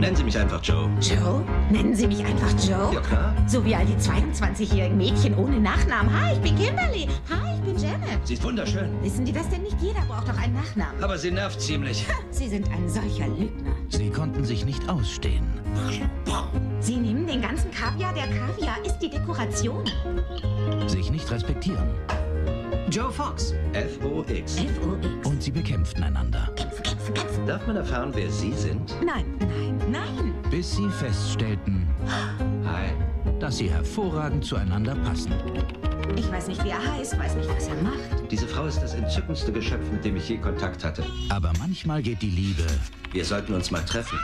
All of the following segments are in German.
Nennen Sie mich einfach Joe. Joe? Nennen Sie mich einfach Joe? Ja, klar. So wie all die 22-jährigen Mädchen ohne Nachnamen. Hi, ich bin Kimberly. Hi, ich bin Janet. Sie ist wunderschön. Wissen die das denn nicht? Jeder braucht doch einen Nachnamen. Aber sie nervt ziemlich. Sie sind ein solcher Lügner. Sie konnten sich nicht ausstehen. Sie nehmen den ganzen Kaviar. Der Kaviar ist die Dekoration. Sich nicht respektieren. Joe Fox. F-O-X. F-O-X. Und sie bekämpften einander. Kämpfen. Darf man erfahren, wer Sie sind? Nein, nein, nein. Bis sie feststellten, Hi. dass sie hervorragend zueinander passen. Ich weiß nicht, wie er heißt, weiß nicht, was er macht. Diese Frau ist das entzückendste Geschöpf, mit dem ich je Kontakt hatte. Aber manchmal geht die Liebe Wir sollten uns mal treffen.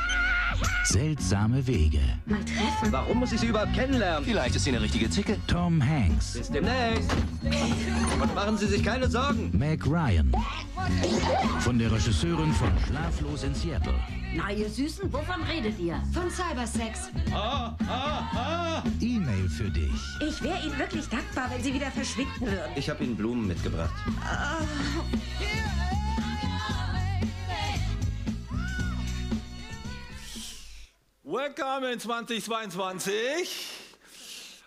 Seltsame Wege. Mal treffen. Warum muss ich Sie überhaupt kennenlernen? Vielleicht ist sie eine richtige Zicke. Tom Hanks, Bis demnächst. Und machen Sie sich keine Sorgen. Meg Ryan. Von der Regisseurin von Schlaflos in Seattle. Na, ihr Süßen, wovon redet ihr? Von Cybersex. E-Mail für dich. Ich wäre Ihnen wirklich dankbar, wenn Sie wieder verschwinden würden. Ich habe Ihnen Blumen mitgebracht. Welcome in 2022.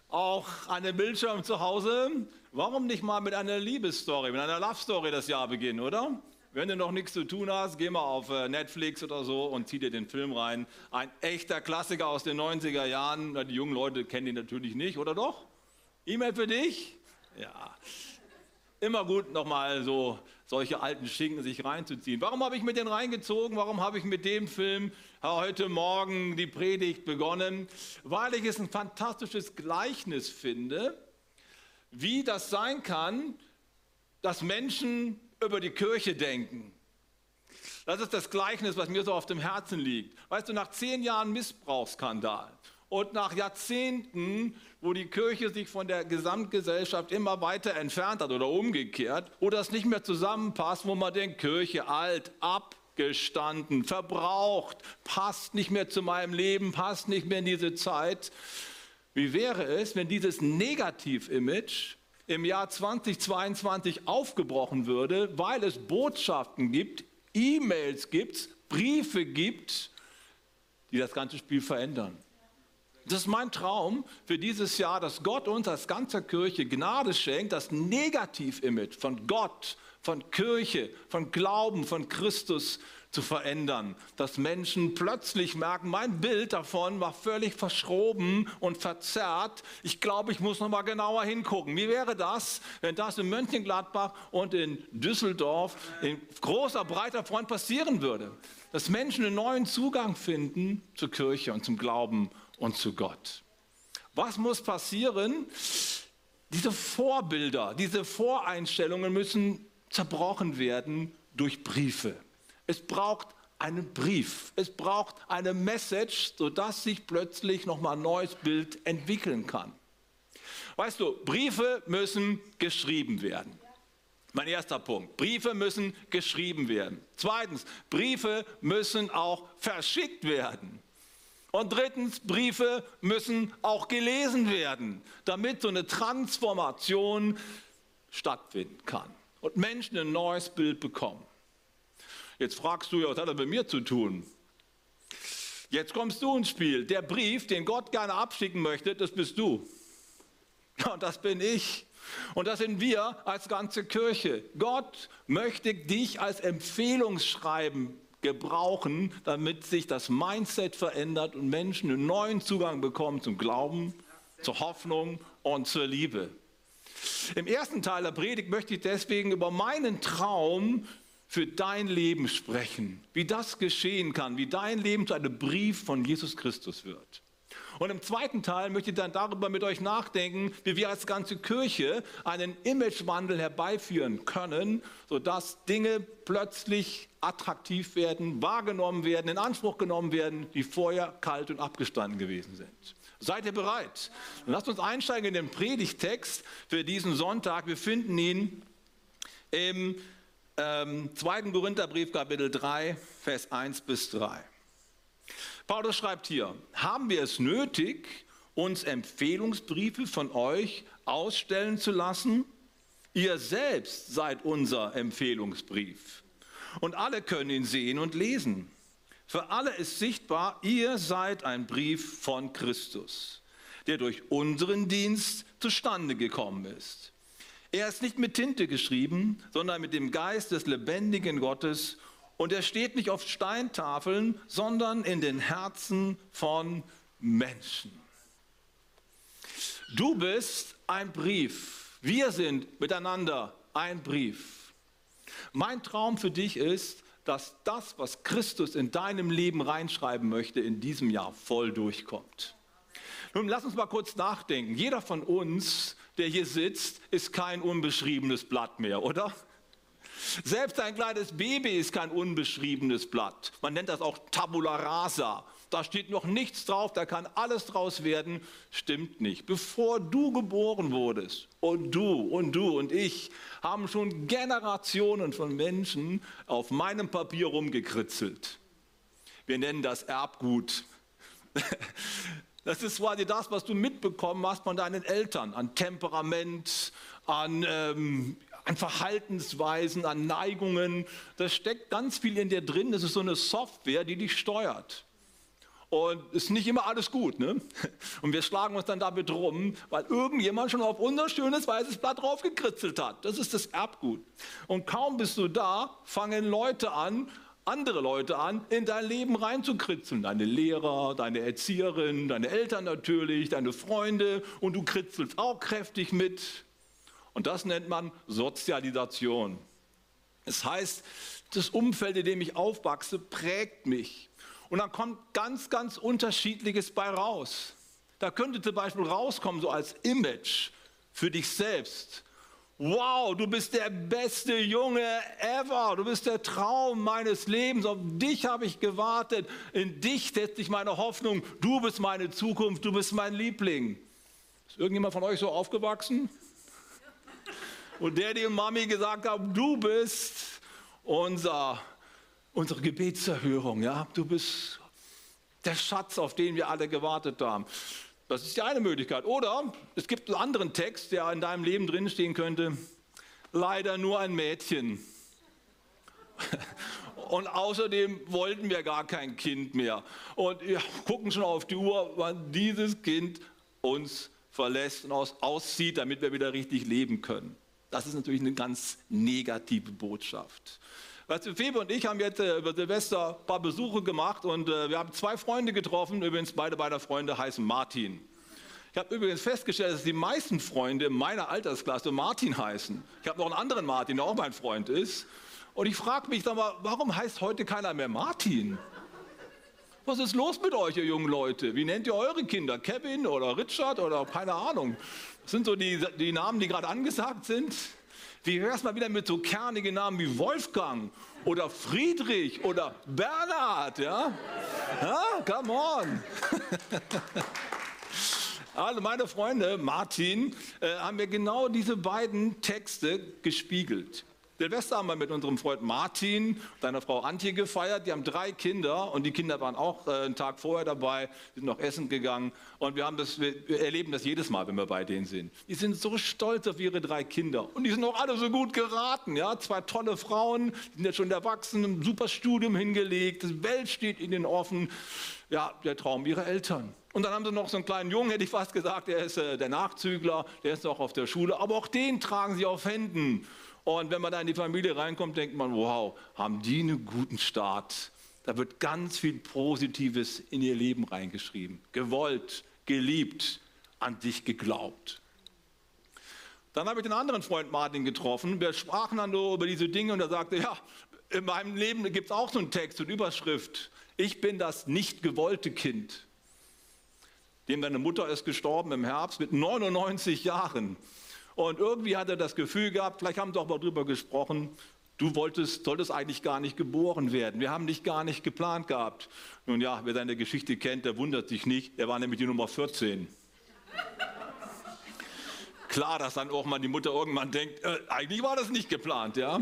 Auch an dem Bildschirm zu Hause. Warum nicht mal mit einer Liebesstory, mit einer Love Story das Jahr beginnen, oder? Wenn du noch nichts zu tun hast, geh mal auf äh, Netflix oder so und zieh dir den Film rein. Ein echter Klassiker aus den 90er Jahren. Die jungen Leute kennen ihn natürlich nicht, oder doch? E-Mail für dich? Ja. Immer gut, nochmal so solche alten Schinken sich reinzuziehen. Warum habe ich mit den reingezogen? Warum habe ich mit dem Film heute Morgen die Predigt begonnen? Weil ich es ein fantastisches Gleichnis finde, wie das sein kann, dass Menschen über die Kirche denken. Das ist das Gleichnis, was mir so auf dem Herzen liegt. Weißt du, nach zehn Jahren Missbrauchsskandal und nach Jahrzehnten, wo die Kirche sich von der Gesamtgesellschaft immer weiter entfernt hat oder umgekehrt, wo das nicht mehr zusammenpasst, wo man denkt, Kirche alt, abgestanden, verbraucht, passt nicht mehr zu meinem Leben, passt nicht mehr in diese Zeit. Wie wäre es, wenn dieses Negativ-Image im Jahr 2022 aufgebrochen würde, weil es Botschaften gibt, E-Mails gibt, Briefe gibt, die das ganze Spiel verändern? Das ist mein Traum für dieses Jahr, dass Gott uns als ganze Kirche Gnade schenkt, das Negativ-Image von Gott, von Kirche, von Glauben, von Christus zu verändern. Dass Menschen plötzlich merken, mein Bild davon war völlig verschroben und verzerrt. Ich glaube, ich muss noch mal genauer hingucken. Wie wäre das, wenn das in Mönchengladbach und in Düsseldorf in großer, breiter Front passieren würde? Dass Menschen einen neuen Zugang finden zur Kirche und zum Glauben und zu Gott. Was muss passieren? Diese Vorbilder, diese Voreinstellungen müssen zerbrochen werden durch Briefe. Es braucht einen Brief, es braucht eine Message, sodass sich plötzlich nochmal ein neues Bild entwickeln kann. Weißt du, Briefe müssen geschrieben werden. Mein erster Punkt. Briefe müssen geschrieben werden. Zweitens, Briefe müssen auch verschickt werden. Und drittens, Briefe müssen auch gelesen werden, damit so eine Transformation stattfinden kann und Menschen ein neues Bild bekommen. Jetzt fragst du ja, was hat das mit mir zu tun? Jetzt kommst du ins Spiel. Der Brief, den Gott gerne abschicken möchte, das bist du. Und das bin ich. Und das sind wir als ganze Kirche. Gott möchte dich als Empfehlungsschreiben gebrauchen, damit sich das Mindset verändert und Menschen einen neuen Zugang bekommen zum Glauben, zur Hoffnung und zur Liebe. Im ersten Teil der Predigt möchte ich deswegen über meinen Traum für dein Leben sprechen, wie das geschehen kann, wie dein Leben zu einem Brief von Jesus Christus wird. Und im zweiten Teil möchte ich dann darüber mit euch nachdenken, wie wir als ganze Kirche einen Imagewandel herbeiführen können, sodass Dinge plötzlich attraktiv werden, wahrgenommen werden, in Anspruch genommen werden, die vorher kalt und abgestanden gewesen sind. Seid ihr bereit? Dann lasst uns einsteigen in den Predigtext für diesen Sonntag. Wir finden ihn im ähm, 2. Korintherbrief, Kapitel 3, Vers 1 bis 3. Paulus schreibt hier, haben wir es nötig, uns Empfehlungsbriefe von euch ausstellen zu lassen? Ihr selbst seid unser Empfehlungsbrief. Und alle können ihn sehen und lesen. Für alle ist sichtbar, ihr seid ein Brief von Christus, der durch unseren Dienst zustande gekommen ist. Er ist nicht mit Tinte geschrieben, sondern mit dem Geist des lebendigen Gottes und er steht nicht auf Steintafeln, sondern in den Herzen von Menschen. Du bist ein Brief. Wir sind miteinander ein Brief. Mein Traum für dich ist, dass das, was Christus in deinem Leben reinschreiben möchte, in diesem Jahr voll durchkommt. Nun lass uns mal kurz nachdenken. Jeder von uns, der hier sitzt, ist kein unbeschriebenes Blatt mehr, oder? Selbst ein kleines Baby ist kein unbeschriebenes Blatt. Man nennt das auch Tabula rasa. Da steht noch nichts drauf, da kann alles draus werden. Stimmt nicht. Bevor du geboren wurdest und du und du und ich haben schon Generationen von Menschen auf meinem Papier rumgekritzelt. Wir nennen das Erbgut. Das ist quasi das, was du mitbekommen hast von deinen Eltern an Temperament, an, ähm, an Verhaltensweisen, an Neigungen. Da steckt ganz viel in dir drin. Das ist so eine Software, die dich steuert. Und ist nicht immer alles gut. Ne? Und wir schlagen uns dann damit rum, weil irgendjemand schon auf unser schönes weißes Blatt drauf gekritzelt hat. Das ist das Erbgut. Und kaum bist du da, fangen Leute an, andere Leute an, in dein Leben reinzukritzeln. Deine Lehrer, deine Erzieherin, deine Eltern natürlich, deine Freunde. Und du kritzelst auch kräftig mit. Und das nennt man Sozialisation. Das heißt, das Umfeld, in dem ich aufwachse, prägt mich. Und dann kommt ganz, ganz unterschiedliches bei raus. Da könnte zum Beispiel rauskommen, so als Image für dich selbst. Wow, du bist der beste Junge ever. Du bist der Traum meines Lebens. Auf dich habe ich gewartet. In dich setze ich meine Hoffnung. Du bist meine Zukunft. Du bist mein Liebling. Ist irgendjemand von euch so aufgewachsen? Und der, dem Mami gesagt hat, du bist unser unsere Gebetserhörung. Ja? Du bist der Schatz, auf den wir alle gewartet haben. Das ist die eine Möglichkeit. Oder es gibt einen anderen Text, der in deinem Leben drinstehen könnte. Leider nur ein Mädchen. Und außerdem wollten wir gar kein Kind mehr. Und wir gucken schon auf die Uhr, wann dieses Kind uns verlässt und auszieht, damit wir wieder richtig leben können. Das ist natürlich eine ganz negative Botschaft. Weißt du, Febe und ich haben jetzt äh, über Silvester ein paar Besuche gemacht und äh, wir haben zwei Freunde getroffen. Übrigens, beide meiner Freunde heißen Martin. Ich habe übrigens festgestellt, dass die meisten Freunde meiner Altersklasse Martin heißen. Ich habe noch einen anderen Martin, der auch mein Freund ist. Und ich frage mich, sag mal, warum heißt heute keiner mehr Martin? Was ist los mit euch, ihr jungen Leute? Wie nennt ihr eure Kinder? Kevin oder Richard oder keine Ahnung? Das sind so die, die Namen, die gerade angesagt sind. Wie wäre es mal wieder mit so kernigen Namen wie Wolfgang oder Friedrich oder Bernhard, ja? Ja, come on. Also meine Freunde, Martin, äh, haben mir genau diese beiden Texte gespiegelt. Silvester haben wir mit unserem Freund Martin und seiner Frau Antje gefeiert. Die haben drei Kinder und die Kinder waren auch äh, einen Tag vorher dabei, sind noch essen gegangen. Und wir, haben das, wir erleben das jedes Mal, wenn wir bei denen sind. Die sind so stolz auf ihre drei Kinder. Und die sind auch alle so gut geraten. Ja? Zwei tolle Frauen, die sind jetzt schon erwachsen, ein super Studium hingelegt. Die Welt steht ihnen offen. Ja, der Traum ihrer Eltern. Und dann haben sie noch so einen kleinen Jungen, hätte ich fast gesagt, der ist äh, der Nachzügler, der ist noch auf der Schule. Aber auch den tragen sie auf Händen. Und wenn man da in die Familie reinkommt, denkt man, wow, haben die einen guten Start. Da wird ganz viel Positives in ihr Leben reingeschrieben. Gewollt, geliebt, an dich geglaubt. Dann habe ich den anderen Freund Martin getroffen. Wir sprachen dann nur über diese Dinge und er sagte, ja, in meinem Leben gibt es auch so einen Text und Überschrift. Ich bin das nicht gewollte Kind. Dem deine Mutter ist gestorben im Herbst mit 99 Jahren. Und irgendwie hat er das Gefühl gehabt, vielleicht haben sie auch mal drüber gesprochen, du wolltest, solltest eigentlich gar nicht geboren werden. Wir haben dich gar nicht geplant gehabt. Nun ja, wer seine Geschichte kennt, der wundert sich nicht. Er war nämlich die Nummer 14. Klar, dass dann auch mal die Mutter irgendwann denkt, äh, eigentlich war das nicht geplant, ja.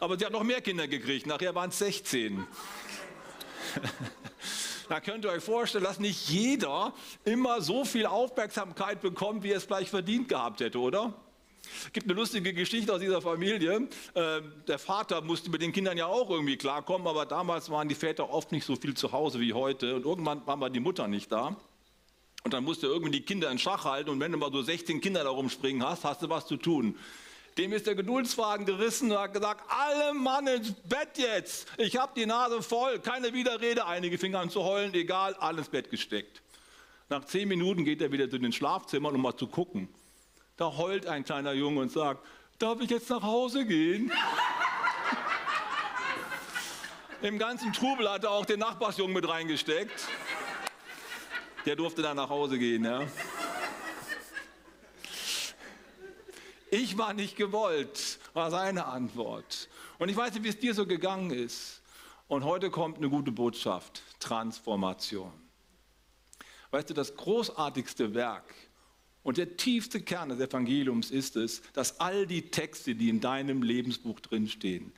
Aber sie hat noch mehr Kinder gekriegt, nachher waren es 16. da könnt ihr euch vorstellen, dass nicht jeder immer so viel Aufmerksamkeit bekommt, wie er es gleich verdient gehabt hätte, oder? Es gibt eine lustige Geschichte aus dieser Familie. Äh, der Vater musste mit den Kindern ja auch irgendwie klarkommen, aber damals waren die Väter oft nicht so viel zu Hause wie heute und irgendwann war mal die Mutter nicht da. Und dann musste irgendwie die Kinder in Schach halten und wenn du mal so 16 Kinder da rumspringen hast, hast du was zu tun. Dem ist der Geduldsfaden gerissen und hat gesagt, alle Mann ins Bett jetzt. Ich habe die Nase voll, keine Widerrede. Einige fingen an zu heulen, egal, alle ins Bett gesteckt. Nach zehn Minuten geht er wieder zu den Schlafzimmern, um mal zu gucken. Da heult ein kleiner Junge und sagt, darf ich jetzt nach Hause gehen? Im ganzen Trubel hat er auch den Nachbarsjungen mit reingesteckt. Der durfte dann nach Hause gehen. Ja. Ich war nicht gewollt, war seine Antwort. Und ich weiß nicht, wie es dir so gegangen ist. Und heute kommt eine gute Botschaft, Transformation. Weißt du, das großartigste Werk und der tiefste Kern des Evangeliums ist es, dass all die Texte, die in deinem Lebensbuch drinstehen,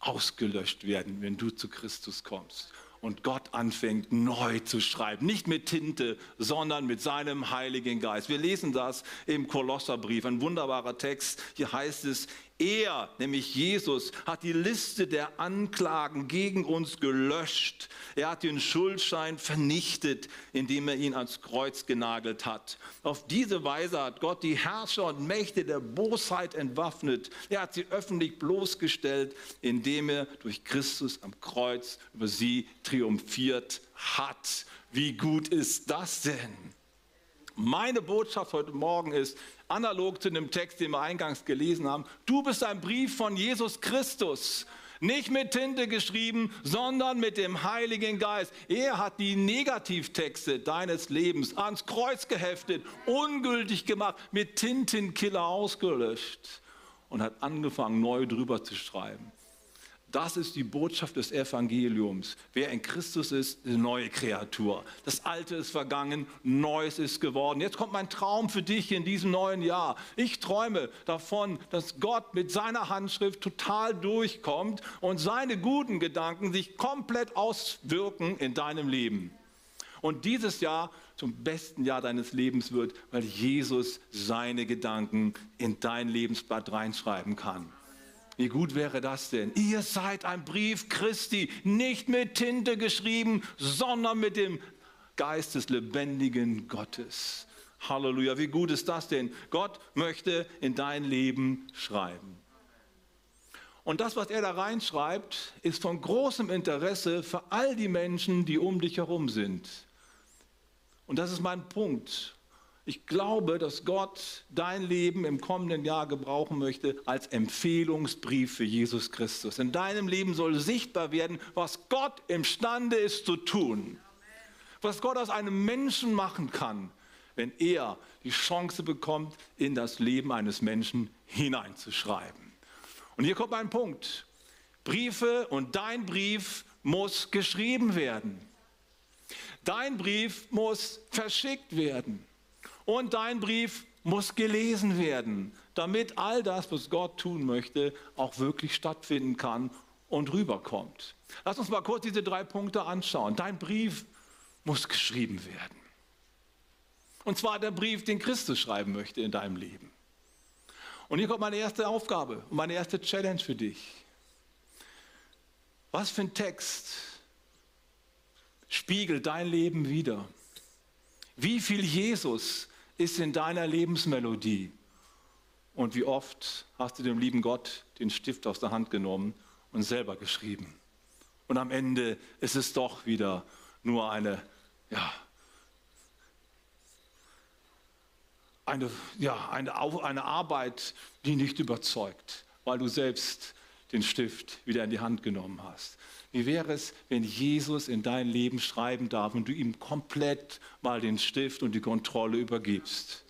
ausgelöscht werden, wenn du zu Christus kommst und Gott anfängt neu zu schreiben. Nicht mit Tinte, sondern mit seinem Heiligen Geist. Wir lesen das im Kolosserbrief, ein wunderbarer Text. Hier heißt es, er, nämlich Jesus, hat die Liste der Anklagen gegen uns gelöscht. Er hat den Schuldschein vernichtet, indem er ihn ans Kreuz genagelt hat. Auf diese Weise hat Gott die Herrscher und Mächte der Bosheit entwaffnet. Er hat sie öffentlich bloßgestellt, indem er durch Christus am Kreuz über sie triumphiert hat. Wie gut ist das denn? Meine Botschaft heute Morgen ist, analog zu dem Text, den wir eingangs gelesen haben, du bist ein Brief von Jesus Christus. Nicht mit Tinte geschrieben, sondern mit dem Heiligen Geist. Er hat die Negativtexte deines Lebens ans Kreuz geheftet, ungültig gemacht, mit Tintenkiller ausgelöscht und hat angefangen, neu drüber zu schreiben. Das ist die Botschaft des Evangeliums. Wer in Christus ist, eine neue Kreatur. Das Alte ist vergangen, Neues ist geworden. Jetzt kommt mein Traum für dich in diesem neuen Jahr. Ich träume davon, dass Gott mit seiner Handschrift total durchkommt und seine guten Gedanken sich komplett auswirken in deinem Leben. Und dieses Jahr zum besten Jahr deines Lebens wird, weil Jesus seine Gedanken in dein Lebensblatt reinschreiben kann. Wie gut wäre das denn? Ihr seid ein Brief Christi, nicht mit Tinte geschrieben, sondern mit dem Geist des lebendigen Gottes. Halleluja, wie gut ist das denn? Gott möchte in dein Leben schreiben. Und das, was er da reinschreibt, ist von großem Interesse für all die Menschen, die um dich herum sind. Und das ist mein Punkt. Ich glaube, dass Gott dein Leben im kommenden Jahr gebrauchen möchte als Empfehlungsbrief für Jesus Christus. In deinem Leben soll sichtbar werden, was Gott imstande ist zu tun. Was Gott aus einem Menschen machen kann, wenn er die Chance bekommt, in das Leben eines Menschen hineinzuschreiben. Und hier kommt ein Punkt. Briefe und dein Brief muss geschrieben werden. Dein Brief muss verschickt werden. Und dein Brief muss gelesen werden, damit all das, was Gott tun möchte, auch wirklich stattfinden kann und rüberkommt. Lass uns mal kurz diese drei Punkte anschauen. Dein Brief muss geschrieben werden. Und zwar der Brief, den Christus schreiben möchte in deinem Leben. Und hier kommt meine erste Aufgabe und meine erste Challenge für dich. Was für ein Text spiegelt dein Leben wider? Wie viel Jesus ist in deiner Lebensmelodie? Und wie oft hast du dem lieben Gott den Stift aus der Hand genommen und selber geschrieben? Und am Ende ist es doch wieder nur eine, ja, eine, ja, eine, eine Arbeit, die nicht überzeugt, weil du selbst den Stift wieder in die Hand genommen hast. Wie wäre es, wenn Jesus in dein Leben schreiben darf und du ihm komplett mal den Stift und die Kontrolle übergibst?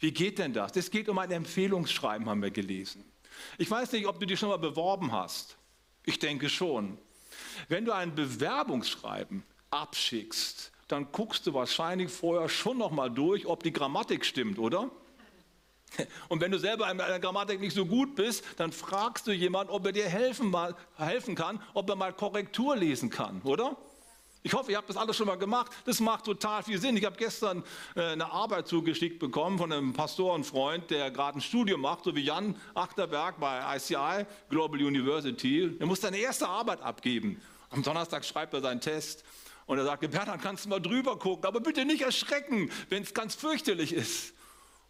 Wie geht denn das? Es geht um ein Empfehlungsschreiben, haben wir gelesen. Ich weiß nicht, ob du dich schon mal beworben hast. Ich denke schon. Wenn du ein Bewerbungsschreiben abschickst, dann guckst du wahrscheinlich vorher schon noch mal durch, ob die Grammatik stimmt, oder? Und wenn du selber in der Grammatik nicht so gut bist, dann fragst du jemanden, ob er dir helfen, mal, helfen kann, ob er mal Korrektur lesen kann, oder? Ich hoffe, ihr habt das alles schon mal gemacht. Das macht total viel Sinn. Ich habe gestern äh, eine Arbeit zugeschickt bekommen von einem Pastorenfreund, der gerade ein Studium macht, so wie Jan Achterberg bei ICI, Global University. Er muss seine erste Arbeit abgeben. Am Donnerstag schreibt er seinen Test. Und er sagte, Bernhard, kannst du mal drüber gucken, aber bitte nicht erschrecken, wenn es ganz fürchterlich ist.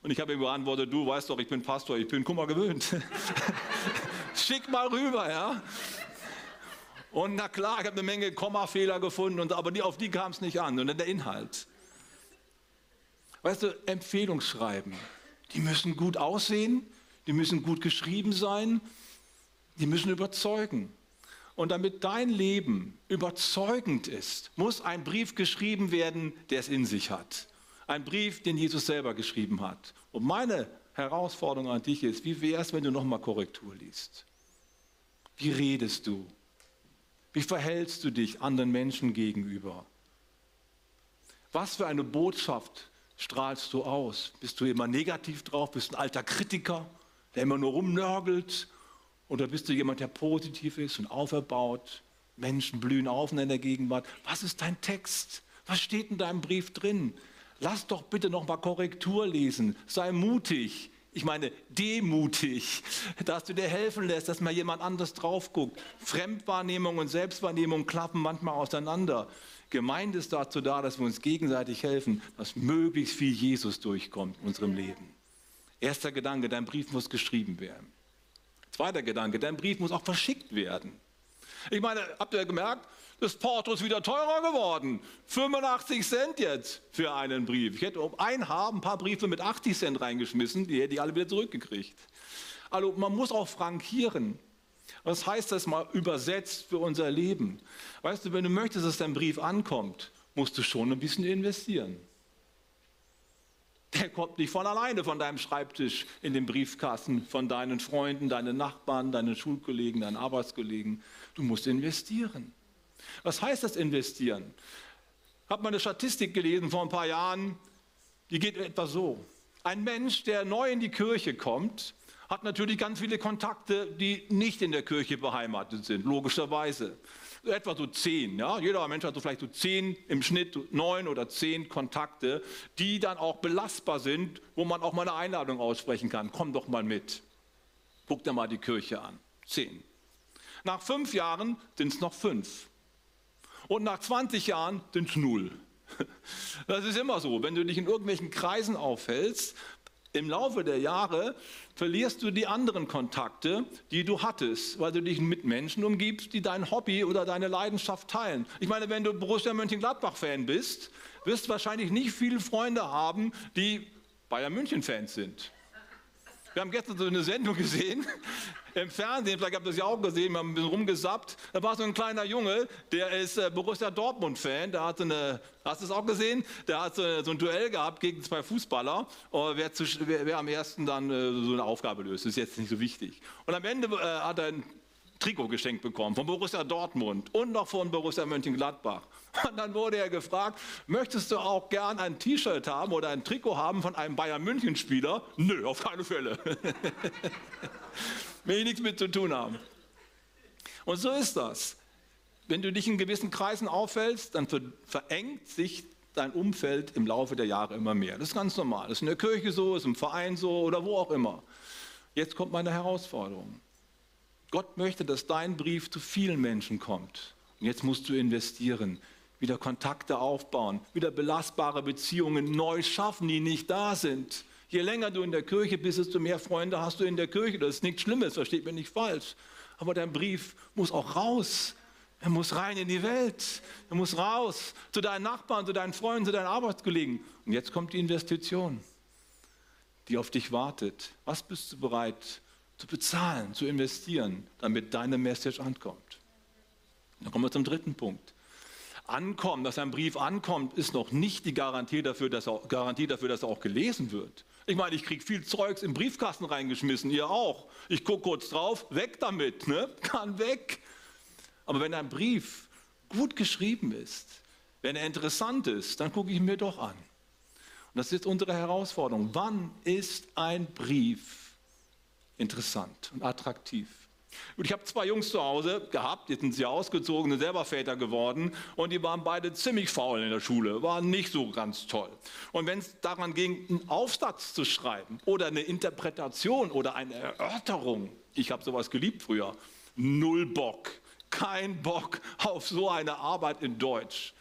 Und ich habe ihm geantwortet, du weißt doch, ich bin Pastor, ich bin Kummer gewöhnt. Schick mal rüber, ja. Und na klar, ich habe eine Menge Kommafehler gefunden, und, aber die, auf die kam es nicht an. Und dann der Inhalt. Weißt du, Empfehlungsschreiben, die müssen gut aussehen, die müssen gut geschrieben sein, die müssen überzeugen. Und damit dein Leben überzeugend ist, muss ein Brief geschrieben werden, der es in sich hat. Ein Brief, den Jesus selber geschrieben hat. Und meine Herausforderung an dich ist, wie wäre es, wenn du nochmal Korrektur liest? Wie redest du? Wie verhältst du dich anderen Menschen gegenüber? Was für eine Botschaft strahlst du aus? Bist du immer negativ drauf? Bist du ein alter Kritiker, der immer nur rumnörgelt? Oder bist du jemand, der positiv ist und auferbaut? Menschen blühen auf in deiner Gegenwart. Was ist dein Text? Was steht in deinem Brief drin? Lass doch bitte noch mal Korrektur lesen. Sei mutig. Ich meine, demutig, dass du dir helfen lässt, dass mal jemand anders drauf guckt. Fremdwahrnehmung und Selbstwahrnehmung klappen manchmal auseinander. Gemeinde ist dazu da, dass wir uns gegenseitig helfen, dass möglichst viel Jesus durchkommt in unserem Leben. Erster Gedanke, dein Brief muss geschrieben werden. Zweiter Gedanke, dein Brief muss auch verschickt werden. Ich meine, habt ihr gemerkt, das Porto ist wieder teurer geworden. 85 Cent jetzt für einen Brief. Ich hätte um ein Haar ein paar Briefe mit 80 Cent reingeschmissen, die hätte ich alle wieder zurückgekriegt. Also man muss auch frankieren. Was heißt das mal übersetzt für unser Leben? Weißt du, wenn du möchtest, dass dein Brief ankommt, musst du schon ein bisschen investieren. Der kommt nicht von alleine von deinem Schreibtisch in den Briefkasten, von deinen Freunden, deinen Nachbarn, deinen Schulkollegen, deinen Arbeitskollegen. Du musst investieren. Was heißt das investieren? Habe mal eine Statistik gelesen vor ein paar Jahren, die geht etwa so. Ein Mensch, der neu in die Kirche kommt, hat natürlich ganz viele Kontakte, die nicht in der Kirche beheimatet sind, logischerweise etwa so zehn. Ja? Jeder Mensch hat so vielleicht so zehn, im Schnitt neun oder zehn Kontakte, die dann auch belastbar sind, wo man auch mal eine Einladung aussprechen kann. Komm doch mal mit. Guck dir mal die Kirche an. Zehn. Nach fünf Jahren sind es noch fünf. Und nach 20 Jahren sind es null. Das ist immer so. Wenn du dich in irgendwelchen Kreisen aufhältst, im Laufe der Jahre verlierst du die anderen Kontakte, die du hattest, weil du dich mit Menschen umgibst, die dein Hobby oder deine Leidenschaft teilen. Ich meine, wenn du Borussia Mönchengladbach-Fan bist, wirst du wahrscheinlich nicht viele Freunde haben, die Bayern München-Fans sind. Wir haben gestern so eine Sendung gesehen im Fernsehen, vielleicht habt ihr das ja auch gesehen, wir haben ein bisschen rumgesappt. Da war so ein kleiner Junge, der ist äh, Borussia Dortmund-Fan, der hat so eine, hast du es auch gesehen? Der hat so, ein Duell gehabt gegen zwei Fußballer, wer, zu, wer, wer am ersten dann äh, so eine Aufgabe löst. Ist jetzt nicht so wichtig. Und am Ende äh, hat er Trikot geschenkt bekommen von Borussia Dortmund und noch von Borussia Mönchengladbach. Und dann wurde er gefragt, möchtest du auch gern ein T-Shirt haben oder ein Trikot haben von einem Bayern München Spieler? Nö, auf keine Fälle. Will ich nichts mit zu tun haben. Und so ist das. Wenn du dich in gewissen Kreisen aufhältst, dann verengt sich dein Umfeld im Laufe der Jahre immer mehr. Das ist ganz normal. Das ist in der Kirche so, ist im Verein so oder wo auch immer. Jetzt kommt meine Herausforderung. Gott möchte, dass dein Brief zu vielen Menschen kommt. Und jetzt musst du investieren, wieder Kontakte aufbauen, wieder belastbare Beziehungen neu schaffen, die nicht da sind. Je länger du in der Kirche bist, desto mehr Freunde hast du in der Kirche. Das ist nichts Schlimmes, versteht mich nicht falsch. Aber dein Brief muss auch raus. Er muss rein in die Welt. Er muss raus zu deinen Nachbarn, zu deinen Freunden, zu deinen Arbeitskollegen. Und jetzt kommt die Investition, die auf dich wartet. Was bist du bereit zu bezahlen, zu investieren, damit deine Message ankommt. Dann kommen wir zum dritten Punkt. Ankommen, dass ein Brief ankommt, ist noch nicht die Garantie dafür, dass er, Garantie dafür, dass er auch gelesen wird. Ich meine, ich kriege viel Zeugs im Briefkasten reingeschmissen, ihr auch. Ich gucke kurz drauf, weg damit, ne? kann weg. Aber wenn ein Brief gut geschrieben ist, wenn er interessant ist, dann gucke ich ihn mir doch an. Und das ist unsere Herausforderung. Wann ist ein Brief interessant und attraktiv. Und ich habe zwei Jungs zu Hause gehabt, jetzt sind sie ausgezogen, sind selber Väter geworden und die waren beide ziemlich faul in der Schule, waren nicht so ganz toll. Und wenn es daran ging, einen Aufsatz zu schreiben oder eine Interpretation oder eine Erörterung, ich habe sowas geliebt früher, null Bock, kein Bock auf so eine Arbeit in Deutsch.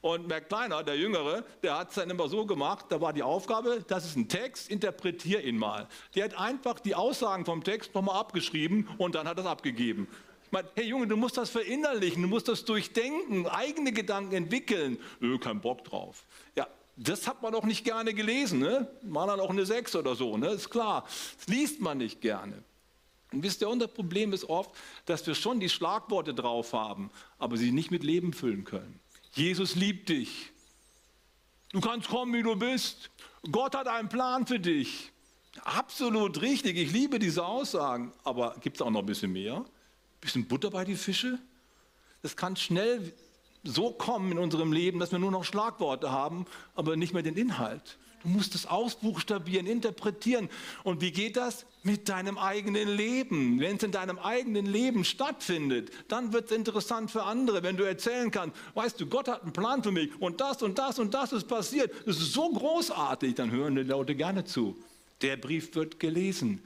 Und Mac Kleiner, der Jüngere, der hat es dann immer so gemacht, da war die Aufgabe, das ist ein Text, interpretier ihn mal. Der hat einfach die Aussagen vom Text nochmal abgeschrieben und dann hat er es abgegeben. Ich meine, hey Junge, du musst das verinnerlichen, du musst das durchdenken, eigene Gedanken entwickeln. Öh, kein Bock drauf. Ja, das hat man doch nicht gerne gelesen, ne? Mal dann auch eine Sechs oder so, ne? Ist klar. Das liest man nicht gerne. Und wisst ihr, unser Problem ist oft, dass wir schon die Schlagworte drauf haben, aber sie nicht mit Leben füllen können. Jesus liebt dich. Du kannst kommen, wie du bist. Gott hat einen Plan für dich. Absolut richtig. Ich liebe diese Aussagen. Aber gibt es auch noch ein bisschen mehr? Ein bisschen Butter bei die Fische? Das kann schnell so kommen in unserem Leben, dass wir nur noch Schlagworte haben, aber nicht mehr den Inhalt. Du musst es ausbuchstabieren, interpretieren. Und wie geht das? Mit deinem eigenen Leben. Wenn es in deinem eigenen Leben stattfindet, dann wird es interessant für andere, wenn du erzählen kannst, weißt du, Gott hat einen Plan für mich und das und das und das ist passiert. Das ist so großartig, dann hören die Leute gerne zu. Der Brief wird gelesen.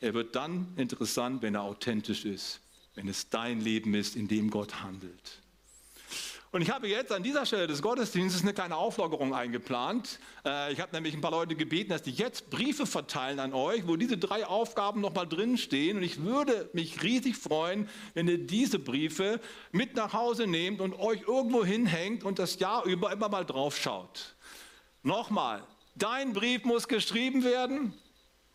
Er wird dann interessant, wenn er authentisch ist, wenn es dein Leben ist, in dem Gott handelt. Und ich habe jetzt an dieser Stelle des Gottesdienstes eine kleine Auflockerung eingeplant. Äh, ich habe nämlich ein paar Leute gebeten, dass die jetzt Briefe verteilen an euch, wo diese drei Aufgaben nochmal drinstehen. Und ich würde mich riesig freuen, wenn ihr diese Briefe mit nach Hause nehmt und euch irgendwo hinhängt und das Jahr über immer mal drauf schaut. Nochmal, dein Brief muss geschrieben werden,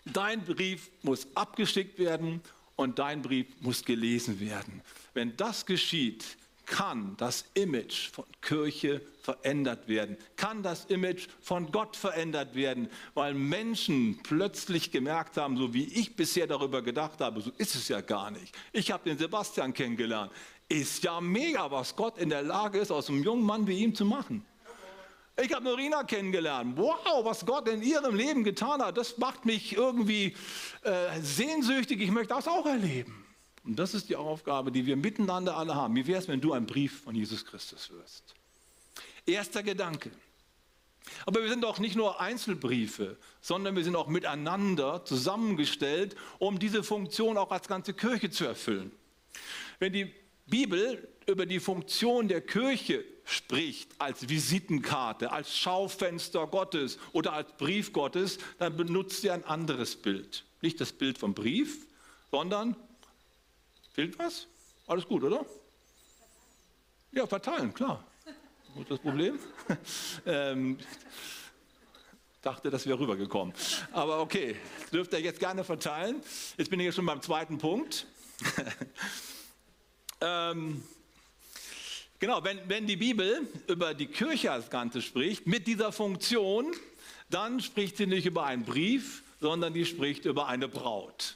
dein Brief muss abgeschickt werden und dein Brief muss gelesen werden. Wenn das geschieht, kann das Image von Kirche verändert werden, kann das Image von Gott verändert werden, weil Menschen plötzlich gemerkt haben, so wie ich bisher darüber gedacht habe, so ist es ja gar nicht. Ich habe den Sebastian kennengelernt. Ist ja mega, was Gott in der Lage ist, aus einem jungen Mann wie ihm zu machen. Ich habe Norina kennengelernt. Wow, was Gott in ihrem Leben getan hat, das macht mich irgendwie äh, sehnsüchtig. Ich möchte das auch erleben. Und das ist die Aufgabe, die wir miteinander alle haben. Wie wäre es, wenn du ein Brief von Jesus Christus wirst? Erster Gedanke. Aber wir sind auch nicht nur Einzelbriefe, sondern wir sind auch miteinander zusammengestellt, um diese Funktion auch als ganze Kirche zu erfüllen. Wenn die Bibel über die Funktion der Kirche spricht, als Visitenkarte, als Schaufenster Gottes oder als Brief Gottes, dann benutzt sie ein anderes Bild. Nicht das Bild vom Brief, sondern Fehlt was? Alles gut, oder? Ja, verteilen, klar. Ist das Problem? ähm, dachte, das wäre rübergekommen. Aber okay, dürft ihr jetzt gerne verteilen. Jetzt bin ich ja schon beim zweiten Punkt. ähm, genau, wenn, wenn die Bibel über die Kirche als Ganze spricht, mit dieser Funktion, dann spricht sie nicht über einen Brief, sondern die spricht über eine Braut.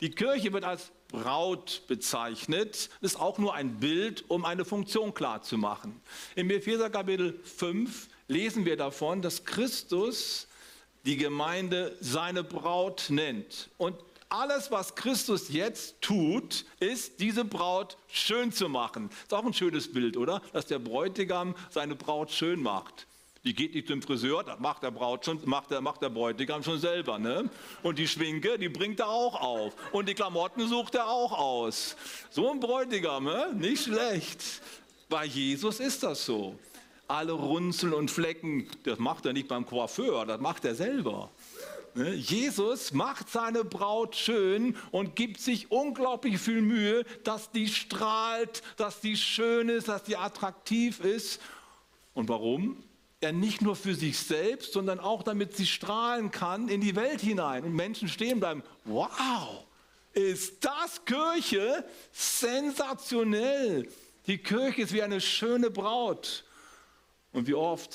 Die Kirche wird als Braut bezeichnet. Ist auch nur ein Bild, um eine Funktion klarzumachen. Im Epheser Kapitel 5 lesen wir davon, dass Christus die Gemeinde seine Braut nennt. Und alles, was Christus jetzt tut, ist, diese Braut schön zu machen. Ist auch ein schönes Bild, oder? Dass der Bräutigam seine Braut schön macht. Die geht nicht zum Friseur, das macht der Braut schon, macht der, macht der Bräutigam schon selber. Ne? Und die Schwinke, die bringt er auch auf. Und die Klamotten sucht er auch aus. So ein Bräutigam, ne? nicht schlecht. Bei Jesus ist das so. Alle Runzeln und Flecken, das macht er nicht beim Coiffeur, das macht er selber. Ne? Jesus macht seine Braut schön und gibt sich unglaublich viel Mühe, dass die strahlt, dass die schön ist, dass die attraktiv ist. Und warum? Er nicht nur für sich selbst, sondern auch damit sie strahlen kann in die Welt hinein und Menschen stehen bleiben. Wow, ist das Kirche sensationell. Die Kirche ist wie eine schöne Braut. Und wie oft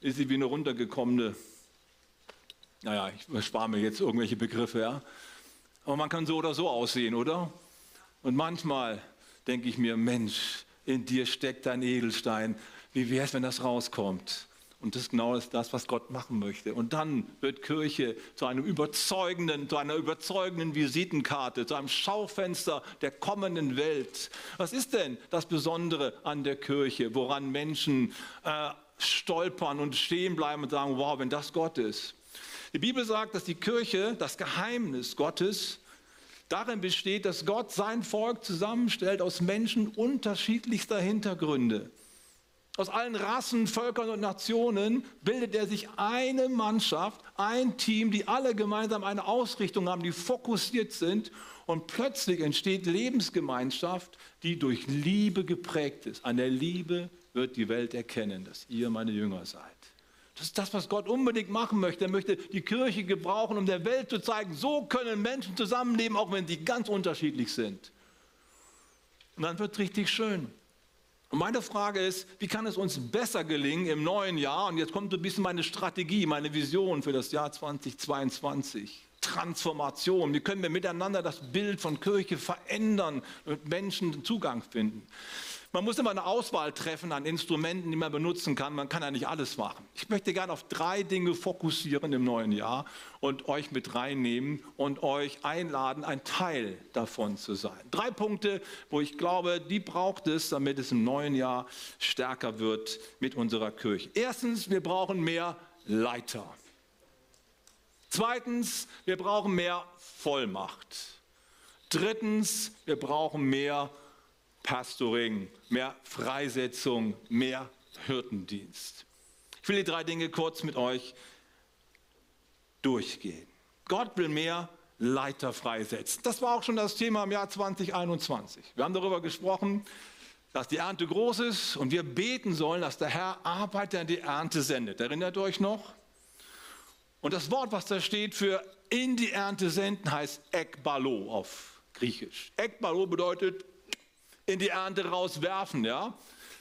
ist sie wie eine runtergekommene, naja, ich spare mir jetzt irgendwelche Begriffe, ja. Aber man kann so oder so aussehen, oder? Und manchmal denke ich mir, Mensch, in dir steckt ein Edelstein wie wäre es, wenn das rauskommt? Und das genau ist das, was Gott machen möchte. Und dann wird Kirche zu einem überzeugenden, zu einer überzeugenden Visitenkarte, zu einem Schaufenster der kommenden Welt. Was ist denn das Besondere an der Kirche, woran Menschen äh, stolpern und stehen bleiben und sagen, wow, wenn das Gott ist. Die Bibel sagt, dass die Kirche, das Geheimnis Gottes, darin besteht, dass Gott sein Volk zusammenstellt aus Menschen unterschiedlichster Hintergründe. Aus allen Rassen, Völkern und Nationen bildet er sich eine Mannschaft, ein Team, die alle gemeinsam eine Ausrichtung haben, die fokussiert sind. Und plötzlich entsteht Lebensgemeinschaft, die durch Liebe geprägt ist. An der Liebe wird die Welt erkennen, dass ihr meine Jünger seid. Das ist das, was Gott unbedingt machen möchte. Er möchte die Kirche gebrauchen, um der Welt zu zeigen, so können Menschen zusammenleben, auch wenn sie ganz unterschiedlich sind. Und dann wird es richtig schön. Und meine Frage ist, wie kann es uns besser gelingen im neuen Jahr? Und jetzt kommt ein bisschen meine Strategie, meine Vision für das Jahr 2022. Transformation. Wie können wir miteinander das Bild von Kirche verändern und Menschen Zugang finden? Man muss immer eine Auswahl treffen an Instrumenten, die man benutzen kann. Man kann ja nicht alles machen. Ich möchte gerne auf drei Dinge fokussieren im neuen Jahr und euch mit reinnehmen und euch einladen, ein Teil davon zu sein. Drei Punkte, wo ich glaube, die braucht es, damit es im neuen Jahr stärker wird mit unserer Kirche. Erstens, wir brauchen mehr Leiter. Zweitens, wir brauchen mehr Vollmacht. Drittens, wir brauchen mehr Pastoring, mehr Freisetzung, mehr Hirtendienst. Ich will die drei Dinge kurz mit euch durchgehen. Gott will mehr Leiter freisetzen. Das war auch schon das Thema im Jahr 2021. Wir haben darüber gesprochen, dass die Ernte groß ist und wir beten sollen, dass der Herr Arbeiter in die Ernte sendet. Erinnert euch noch? Und das Wort, was da steht für in die Ernte senden, heißt Ekbalo auf Griechisch. Ekbalo bedeutet in die Ernte rauswerfen, ja.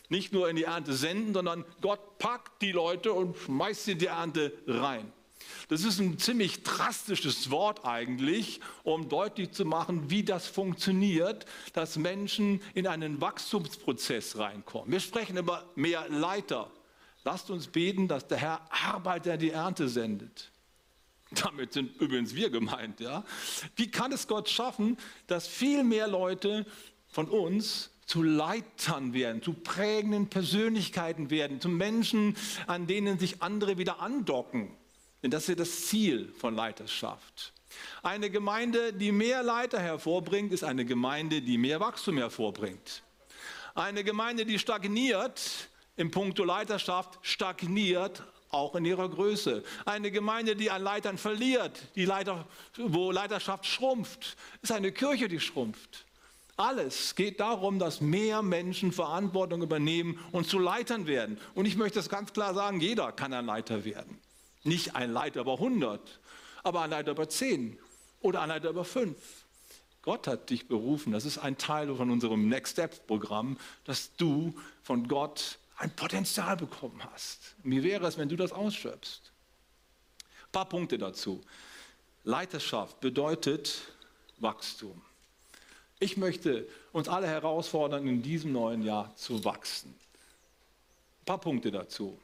Nicht nur in die Ernte senden, sondern Gott packt die Leute und schmeißt sie in die Ernte rein. Das ist ein ziemlich drastisches Wort eigentlich, um deutlich zu machen, wie das funktioniert, dass Menschen in einen Wachstumsprozess reinkommen. Wir sprechen über mehr Leiter. Lasst uns beten, dass der Herr Arbeiter die Ernte sendet. Damit sind übrigens wir gemeint. Ja? Wie kann es Gott schaffen, dass viel mehr Leute von uns zu Leitern werden, zu prägenden Persönlichkeiten werden, zu Menschen, an denen sich andere wieder andocken. Denn das ist ja das Ziel von Leiterschaft. Eine Gemeinde, die mehr Leiter hervorbringt, ist eine Gemeinde, die mehr Wachstum hervorbringt. Eine Gemeinde, die stagniert im Punkto Leiterschaft, stagniert auch in ihrer Größe. Eine Gemeinde, die an Leitern verliert, die Leiter, wo Leiterschaft schrumpft, ist eine Kirche, die schrumpft. Alles geht darum, dass mehr Menschen Verantwortung übernehmen und zu Leitern werden. Und ich möchte das ganz klar sagen, jeder kann ein Leiter werden. Nicht ein Leiter über 100, aber ein Leiter über 10 oder ein Leiter über 5. Gott hat dich berufen. Das ist ein Teil von unserem Next Steps Programm, dass du von Gott ein Potenzial bekommen hast. Wie wäre es, wenn du das ausschöpfst? Ein paar Punkte dazu. Leiterschaft bedeutet Wachstum. Ich möchte uns alle herausfordern, in diesem neuen Jahr zu wachsen. Ein paar Punkte dazu.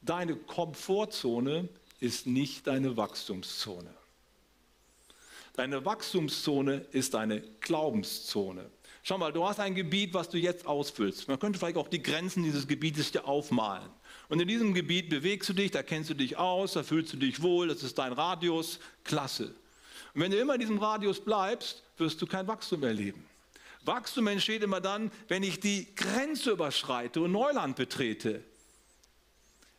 Deine Komfortzone ist nicht deine Wachstumszone. Deine Wachstumszone ist deine Glaubenszone. Schau mal, du hast ein Gebiet, was du jetzt ausfüllst. Man könnte vielleicht auch die Grenzen dieses Gebietes dir aufmalen. Und in diesem Gebiet bewegst du dich, da kennst du dich aus, da fühlst du dich wohl, das ist dein Radius, klasse. Und wenn du immer in diesem Radius bleibst, wirst du kein Wachstum erleben. Wachstum entsteht immer dann, wenn ich die Grenze überschreite und Neuland betrete.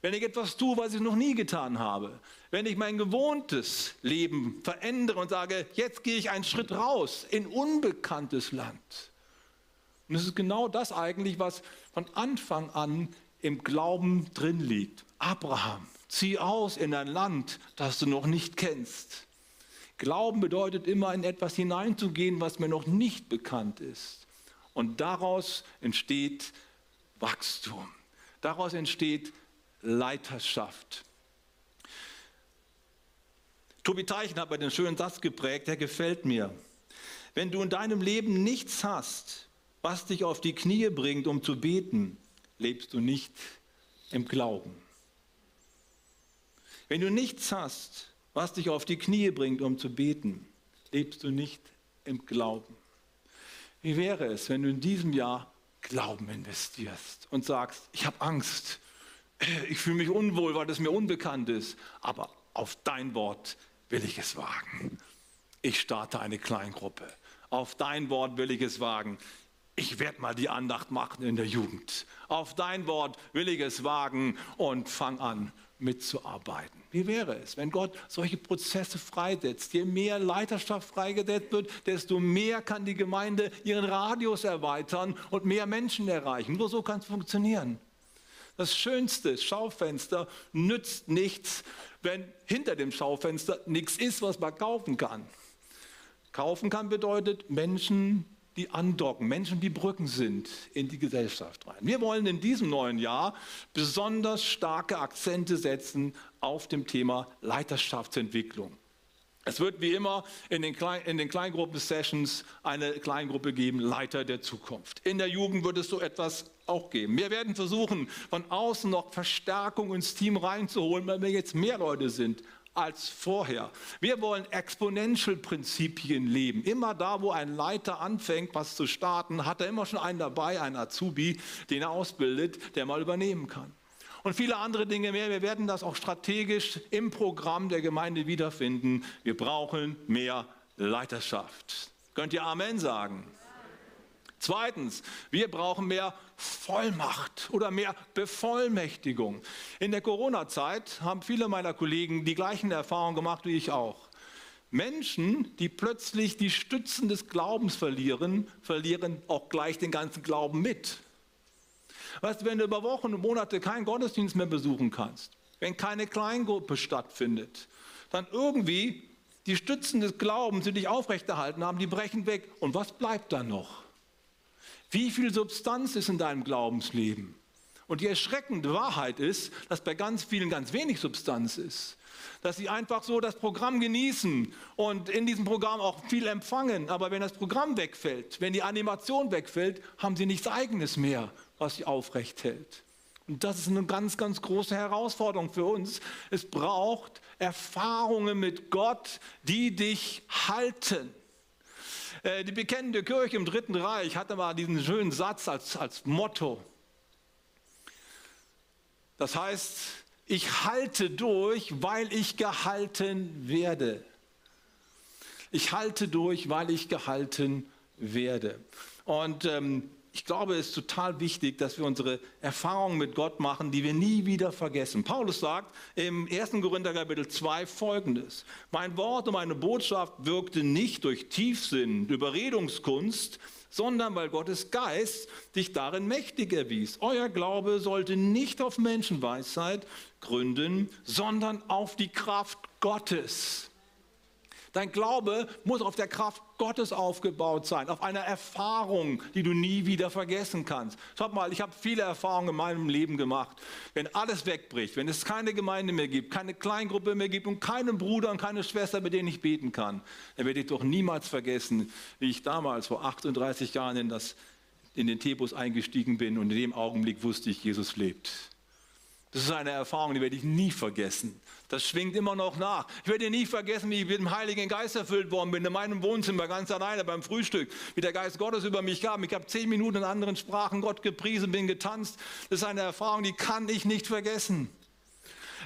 Wenn ich etwas tue, was ich noch nie getan habe. Wenn ich mein gewohntes Leben verändere und sage, jetzt gehe ich einen Schritt raus in unbekanntes Land. Und es ist genau das eigentlich, was von Anfang an im Glauben drin liegt. Abraham, zieh aus in ein Land, das du noch nicht kennst. Glauben bedeutet immer in etwas hineinzugehen, was mir noch nicht bekannt ist. Und daraus entsteht Wachstum. Daraus entsteht Leiterschaft. Tobi Teichen hat mir den schönen Satz geprägt, der gefällt mir. Wenn du in deinem Leben nichts hast, was dich auf die Knie bringt, um zu beten, lebst du nicht im Glauben. Wenn du nichts hast, was dich auf die Knie bringt, um zu beten, lebst du nicht im Glauben. Wie wäre es, wenn du in diesem Jahr Glauben investierst und sagst, ich habe Angst, ich fühle mich unwohl, weil das mir unbekannt ist, aber auf dein Wort will ich es wagen. Ich starte eine Kleingruppe. Auf dein Wort will ich es wagen. Ich werde mal die Andacht machen in der Jugend. Auf dein Wort will ich es wagen und fang an mitzuarbeiten. Wie wäre es, wenn Gott solche Prozesse freisetzt? Je mehr Leiterschaft freigesetzt wird, desto mehr kann die Gemeinde ihren Radius erweitern und mehr Menschen erreichen. Nur so kann es funktionieren. Das schönste Schaufenster nützt nichts, wenn hinter dem Schaufenster nichts ist, was man kaufen kann. Kaufen kann bedeutet Menschen die andocken, Menschen, die Brücken sind in die Gesellschaft rein. Wir wollen in diesem neuen Jahr besonders starke Akzente setzen auf dem Thema Leiterschaftsentwicklung. Es wird wie immer in den, Klein, in den Kleingruppen-Sessions eine Kleingruppe geben, Leiter der Zukunft. In der Jugend wird es so etwas auch geben. Wir werden versuchen, von außen noch Verstärkung ins Team reinzuholen, weil wir jetzt mehr Leute sind als vorher. Wir wollen Exponential-Prinzipien leben. Immer da, wo ein Leiter anfängt, was zu starten, hat er immer schon einen dabei, einen Azubi, den er ausbildet, der mal übernehmen kann. Und viele andere Dinge mehr. Wir werden das auch strategisch im Programm der Gemeinde wiederfinden. Wir brauchen mehr Leiterschaft. Könnt ihr Amen sagen? Zweitens, wir brauchen mehr Vollmacht oder mehr Bevollmächtigung. In der Corona-Zeit haben viele meiner Kollegen die gleichen Erfahrungen gemacht wie ich auch. Menschen, die plötzlich die Stützen des Glaubens verlieren, verlieren auch gleich den ganzen Glauben mit. Weißt du, wenn du über Wochen und Monate keinen Gottesdienst mehr besuchen kannst, wenn keine Kleingruppe stattfindet, dann irgendwie die Stützen des Glaubens, die dich aufrechterhalten haben, die brechen weg. Und was bleibt dann noch? Wie viel Substanz ist in deinem Glaubensleben? Und die erschreckende Wahrheit ist, dass bei ganz vielen ganz wenig Substanz ist. Dass sie einfach so das Programm genießen und in diesem Programm auch viel empfangen. Aber wenn das Programm wegfällt, wenn die Animation wegfällt, haben sie nichts Eigenes mehr, was sie aufrecht hält. Und das ist eine ganz, ganz große Herausforderung für uns. Es braucht Erfahrungen mit Gott, die dich halten. Äh, die bekennende Kirche im Dritten Reich hatte mal diesen schönen Satz als, als Motto. Das heißt, ich halte durch, weil ich gehalten werde. Ich halte durch, weil ich gehalten werde. Und ähm, ich glaube, es ist total wichtig, dass wir unsere Erfahrungen mit Gott machen, die wir nie wieder vergessen. Paulus sagt im 1. Korinther Kapitel 2 folgendes. Mein Wort und meine Botschaft wirkte nicht durch Tiefsinn, Überredungskunst, sondern weil Gottes Geist dich darin mächtig erwies. Euer Glaube sollte nicht auf Menschenweisheit gründen, sondern auf die Kraft Gottes. Dein Glaube muss auf der Kraft Gottes aufgebaut sein, auf einer Erfahrung, die du nie wieder vergessen kannst. Schaut mal, ich habe viele Erfahrungen in meinem Leben gemacht. Wenn alles wegbricht, wenn es keine Gemeinde mehr gibt, keine Kleingruppe mehr gibt und keinen Bruder und keine Schwester, mit denen ich beten kann, dann werde ich doch niemals vergessen, wie ich damals vor 38 Jahren in, das, in den Tebus eingestiegen bin und in dem Augenblick wusste ich, Jesus lebt. Das ist eine Erfahrung, die werde ich nie vergessen. Das schwingt immer noch nach. Ich werde nie vergessen, wie ich mit dem Heiligen Geist erfüllt worden bin, in meinem Wohnzimmer ganz alleine beim Frühstück, wie der Geist Gottes über mich kam. Ich habe zehn Minuten in anderen Sprachen Gott gepriesen, bin getanzt. Das ist eine Erfahrung, die kann ich nicht vergessen.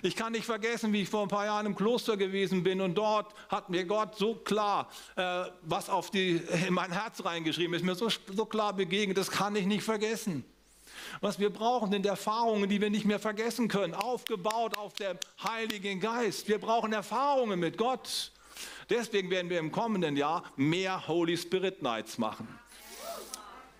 Ich kann nicht vergessen, wie ich vor ein paar Jahren im Kloster gewesen bin und dort hat mir Gott so klar äh, was auf die, in mein Herz reingeschrieben ist, mir so, so klar begegnet, das kann ich nicht vergessen. Was wir brauchen, sind Erfahrungen, die wir nicht mehr vergessen können, aufgebaut auf dem Heiligen Geist. Wir brauchen Erfahrungen mit Gott. Deswegen werden wir im kommenden Jahr mehr Holy Spirit Nights machen.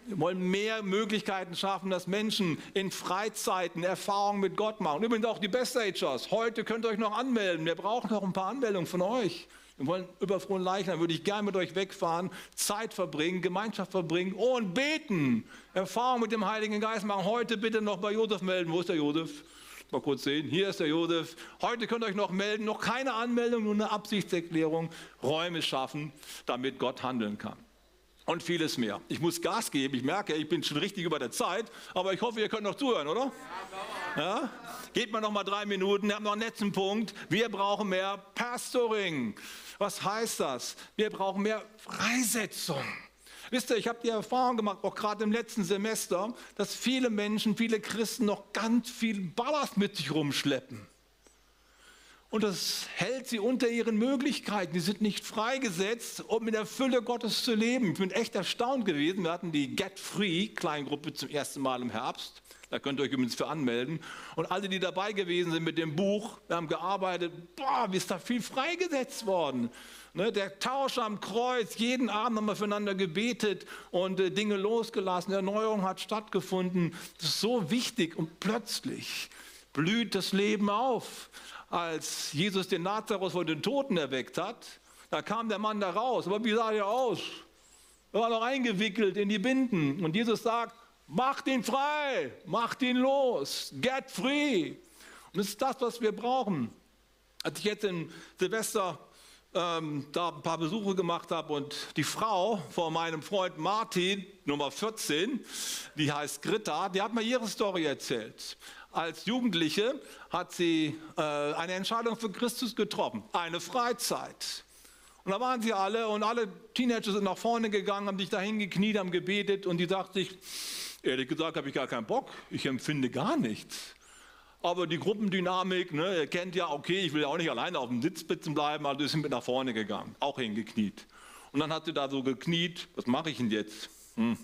Wir wollen mehr Möglichkeiten schaffen, dass Menschen in Freizeiten Erfahrungen mit Gott machen. Übrigens auch die Best Agers. Heute könnt ihr euch noch anmelden. Wir brauchen noch ein paar Anmeldungen von euch. Wir wollen über frohen Leichnam, würde ich gerne mit euch wegfahren, Zeit verbringen, Gemeinschaft verbringen und beten. Erfahrung mit dem Heiligen Geist machen. Heute bitte noch bei Josef melden. Wo ist der Josef? Mal kurz sehen. Hier ist der Josef. Heute könnt ihr euch noch melden. Noch keine Anmeldung, nur eine Absichtserklärung. Räume schaffen, damit Gott handeln kann. Und vieles mehr. Ich muss Gas geben. Ich merke, ich bin schon richtig über der Zeit. Aber ich hoffe, ihr könnt noch zuhören, oder? Ja? Geht mal noch mal drei Minuten. Wir haben noch einen letzten Punkt. Wir brauchen mehr Pastoring. Was heißt das? Wir brauchen mehr Freisetzung. Wisst ihr, ich habe die Erfahrung gemacht, auch gerade im letzten Semester, dass viele Menschen, viele Christen noch ganz viel Ballast mit sich rumschleppen. Und das hält sie unter ihren Möglichkeiten. Die sind nicht freigesetzt, um in der Fülle Gottes zu leben. Ich bin echt erstaunt gewesen. Wir hatten die Get Free Kleingruppe zum ersten Mal im Herbst. Da könnt ihr euch übrigens für anmelden. Und alle, die dabei gewesen sind mit dem Buch, wir haben gearbeitet, boah, wie ist da viel freigesetzt worden. Ne, der Tausch am Kreuz, jeden Abend haben wir füreinander gebetet und äh, Dinge losgelassen. Erneuerung hat stattgefunden. Das ist so wichtig und plötzlich blüht das Leben auf als Jesus den Nazarus von den Toten erweckt hat, da kam der Mann da raus. Aber wie sah er aus? Er war noch eingewickelt in die Binden. Und Jesus sagt, macht ihn frei, macht ihn los, get free. Und das ist das, was wir brauchen. Als ich jetzt im Silvester ähm, da ein paar Besuche gemacht habe und die Frau von meinem Freund Martin, Nummer 14, die heißt Greta, die hat mir ihre Story erzählt. Als Jugendliche hat sie äh, eine Entscheidung für Christus getroffen, eine Freizeit. Und da waren sie alle und alle Teenager sind nach vorne gegangen, haben sich dahin gekniet, haben gebetet und die sagte sich, ehrlich gesagt habe ich gar keinen Bock, ich empfinde gar nichts. Aber die Gruppendynamik, ne, ihr kennt ja, okay, ich will ja auch nicht alleine auf dem Sitzpitzen bleiben, also sind mit nach vorne gegangen, auch hingekniet. Und dann hat sie da so gekniet, was mache ich denn jetzt? Hm.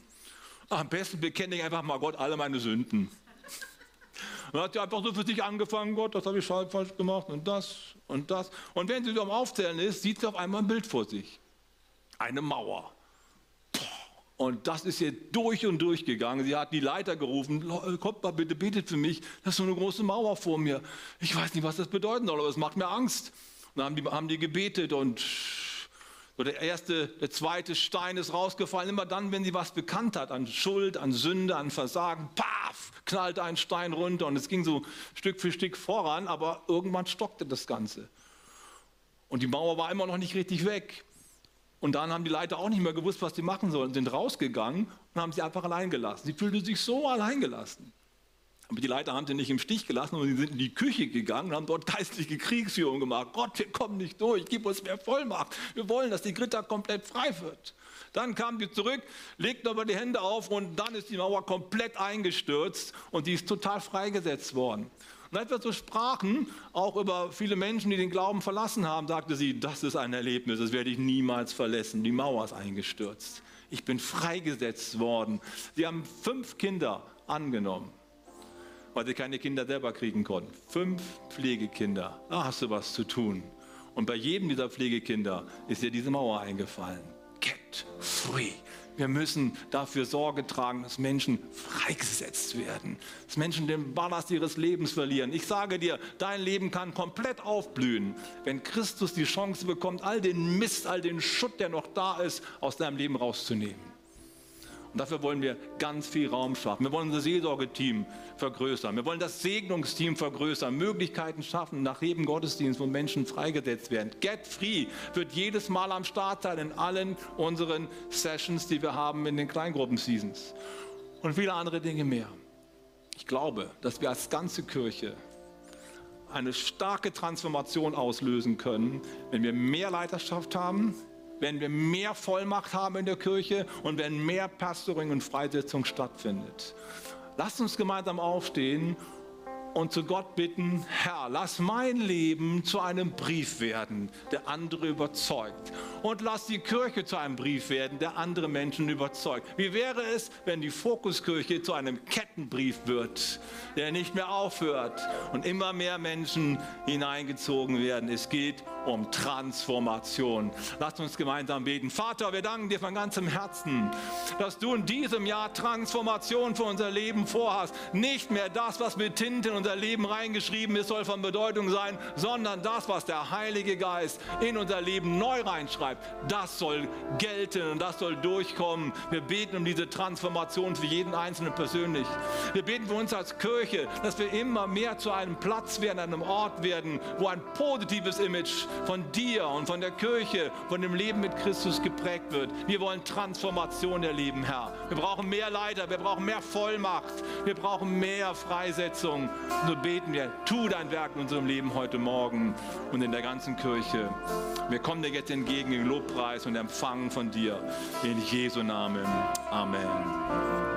Am besten bekenne ich einfach mal Gott alle meine Sünden. Dann hat sie einfach so für sich angefangen, Gott, das habe ich falsch gemacht und das und das. Und wenn sie so am Aufzählen ist, sieht sie auf einmal ein Bild vor sich. Eine Mauer. Und das ist ihr durch und durch gegangen. Sie hat die Leiter gerufen, kommt mal bitte, betet für mich. Das ist so eine große Mauer vor mir. Ich weiß nicht, was das bedeuten soll, aber es macht mir Angst. Und dann haben die, haben die gebetet und so der erste, der zweite Stein ist rausgefallen. Immer dann, wenn sie was bekannt hat an Schuld, an Sünde, an Versagen, paf, knallte ein Stein runter und es ging so Stück für Stück voran, aber irgendwann stockte das Ganze. Und die Mauer war immer noch nicht richtig weg. Und dann haben die Leiter auch nicht mehr gewusst, was sie machen sollen, sind rausgegangen und haben sie einfach allein gelassen. Sie fühlte sich so allein gelassen. Aber die Leiter haben sie nicht im Stich gelassen, sondern sie sind in die Küche gegangen und haben dort geistliche Kriegsführung gemacht. Gott, wir kommen nicht durch, gib uns mehr Vollmacht. Wir wollen, dass die Gritter komplett frei wird. Dann kamen die zurück, legten aber die Hände auf und dann ist die Mauer komplett eingestürzt und die ist total freigesetzt worden. Und als wir so sprachen, auch über viele Menschen, die den Glauben verlassen haben, sagte sie, das ist ein Erlebnis, das werde ich niemals verlassen. Die Mauer ist eingestürzt. Ich bin freigesetzt worden. Sie haben fünf Kinder angenommen weil sie keine Kinder selber kriegen konnten. Fünf Pflegekinder, da hast du was zu tun. Und bei jedem dieser Pflegekinder ist dir diese Mauer eingefallen. Get free. Wir müssen dafür Sorge tragen, dass Menschen freigesetzt werden, dass Menschen den Ballast ihres Lebens verlieren. Ich sage dir, dein Leben kann komplett aufblühen, wenn Christus die Chance bekommt, all den Mist, all den Schutt, der noch da ist, aus deinem Leben rauszunehmen. Und dafür wollen wir ganz viel Raum schaffen. Wir wollen unser Seelsorgeteam vergrößern. Wir wollen das Segnungsteam vergrößern, Möglichkeiten schaffen nach jedem Gottesdienst, wo Menschen freigesetzt werden. Get Free wird jedes Mal am Start sein in allen unseren Sessions, die wir haben in den Kleingruppen-Seasons. Und viele andere Dinge mehr. Ich glaube, dass wir als ganze Kirche eine starke Transformation auslösen können, wenn wir mehr Leiterschaft haben, wenn wir mehr Vollmacht haben in der Kirche und wenn mehr Pastoring und Freisetzung stattfindet. Lasst uns gemeinsam aufstehen und zu Gott bitten, Herr, lass mein Leben zu einem Brief werden, der andere überzeugt. Und lass die Kirche zu einem Brief werden, der andere Menschen überzeugt. Wie wäre es, wenn die Fokuskirche zu einem Kettenbrief wird, der nicht mehr aufhört und immer mehr Menschen hineingezogen werden? Es geht um Transformation. Lasst uns gemeinsam beten. Vater, wir danken dir von ganzem Herzen, dass du in diesem Jahr Transformation für unser Leben vorhast. Nicht mehr das, was mit Tinte in unser Leben reingeschrieben ist, soll von Bedeutung sein, sondern das, was der Heilige Geist in unser Leben neu reinschreibt, das soll gelten und das soll durchkommen. Wir beten um diese Transformation für jeden Einzelnen persönlich. Wir beten für uns als Kirche, dass wir immer mehr zu einem Platz werden, einem Ort werden, wo ein positives Image von dir und von der Kirche, von dem Leben mit Christus geprägt wird. Wir wollen Transformation erleben, Herr. Wir brauchen mehr Leiter, wir brauchen mehr Vollmacht, wir brauchen mehr Freisetzung. So beten wir, tu dein Werk in unserem Leben heute Morgen und in der ganzen Kirche. Wir kommen dir jetzt entgegen im Lobpreis und empfangen von dir. In Jesu Namen. Amen.